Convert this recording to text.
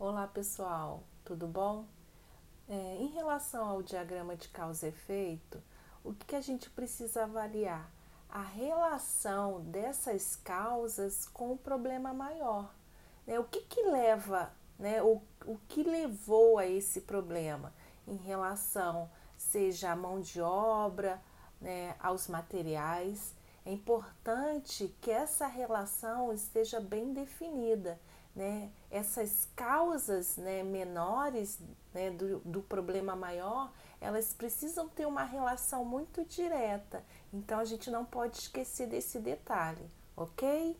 Olá pessoal, tudo bom? É, em relação ao diagrama de causa e efeito, o que, a gente precisa avaliar? A relação dessas causas com o problema maior. Né? O que, que leva, né? o, o que levou a esse problema em relação, seja à mão de obra, né, aos materiais. É importante que essa relação esteja bem definida. Né? Essas causas né, menores né, do, do problema maior, elas precisam ter uma relação muito direta. Então a gente não pode esquecer desse detalhe, ok?